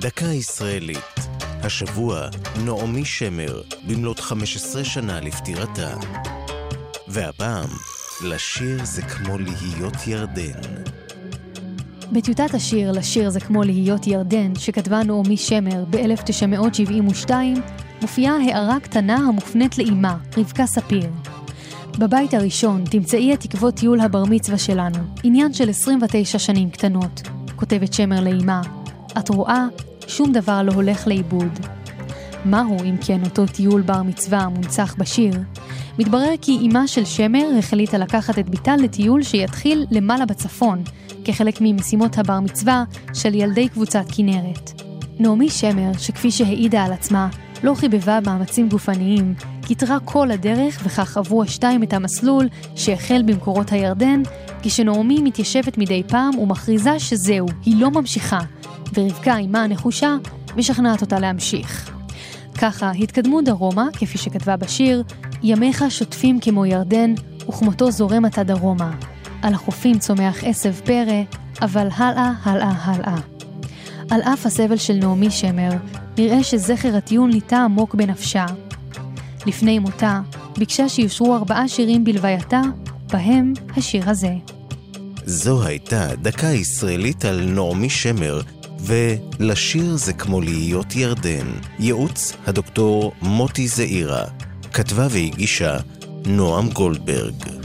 דקה ישראלית. השבוע נעמי שמר, במלאת 15 שנה לפטירתה. והפעם, לשיר זה כמו להיות ירדן. בטיוטת השיר "לשיר זה כמו להיות ירדן", שכתבה נעמי שמר ב-1972, מופיעה הערה קטנה המופנית לאימה, רבקה ספיר. בבית הראשון תמצאי את תקוות טיול הבר מצווה שלנו, עניין של 29 שנים קטנות, כותבת שמר לאימה. את רואה, שום דבר לא הולך לאיבוד. מהו, אם כן, אותו טיול בר מצווה המונצח בשיר? מתברר כי אמה של שמר החליטה לקחת את בתה לטיול שיתחיל למעלה בצפון, כחלק ממשימות הבר מצווה של ילדי קבוצת כנרת. נעמי שמר, שכפי שהעידה על עצמה, לא חיבבה מאמצים גופניים, קיטרה כל הדרך וכך עברו השתיים את המסלול שהחל במקורות הירדן, כשנעמי מתיישבת מדי פעם ומכריזה שזהו, היא לא ממשיכה, ורבקה, אמה הנחושה, משכנעת אותה להמשיך. ככה התקדמו דרומה, כפי שכתבה בשיר, ימיך שוטפים כמו ירדן, וכמותו זורם אתה דרומה. על החופים צומח עשב פרא, אבל הלאה, הלאה, הלאה. על אף הסבל של נעמי שמר, נראה שזכר הטיעון ליטה עמוק בנפשה. לפני מותה, ביקשה שיושרו ארבעה שירים בלווייתה, בהם השיר הזה. זו הייתה דקה ישראלית על נעמי שמר, ולשיר זה כמו להיות ירדן. ייעוץ הדוקטור מוטי זעירה. כתבה והגישה נועם גולדברג.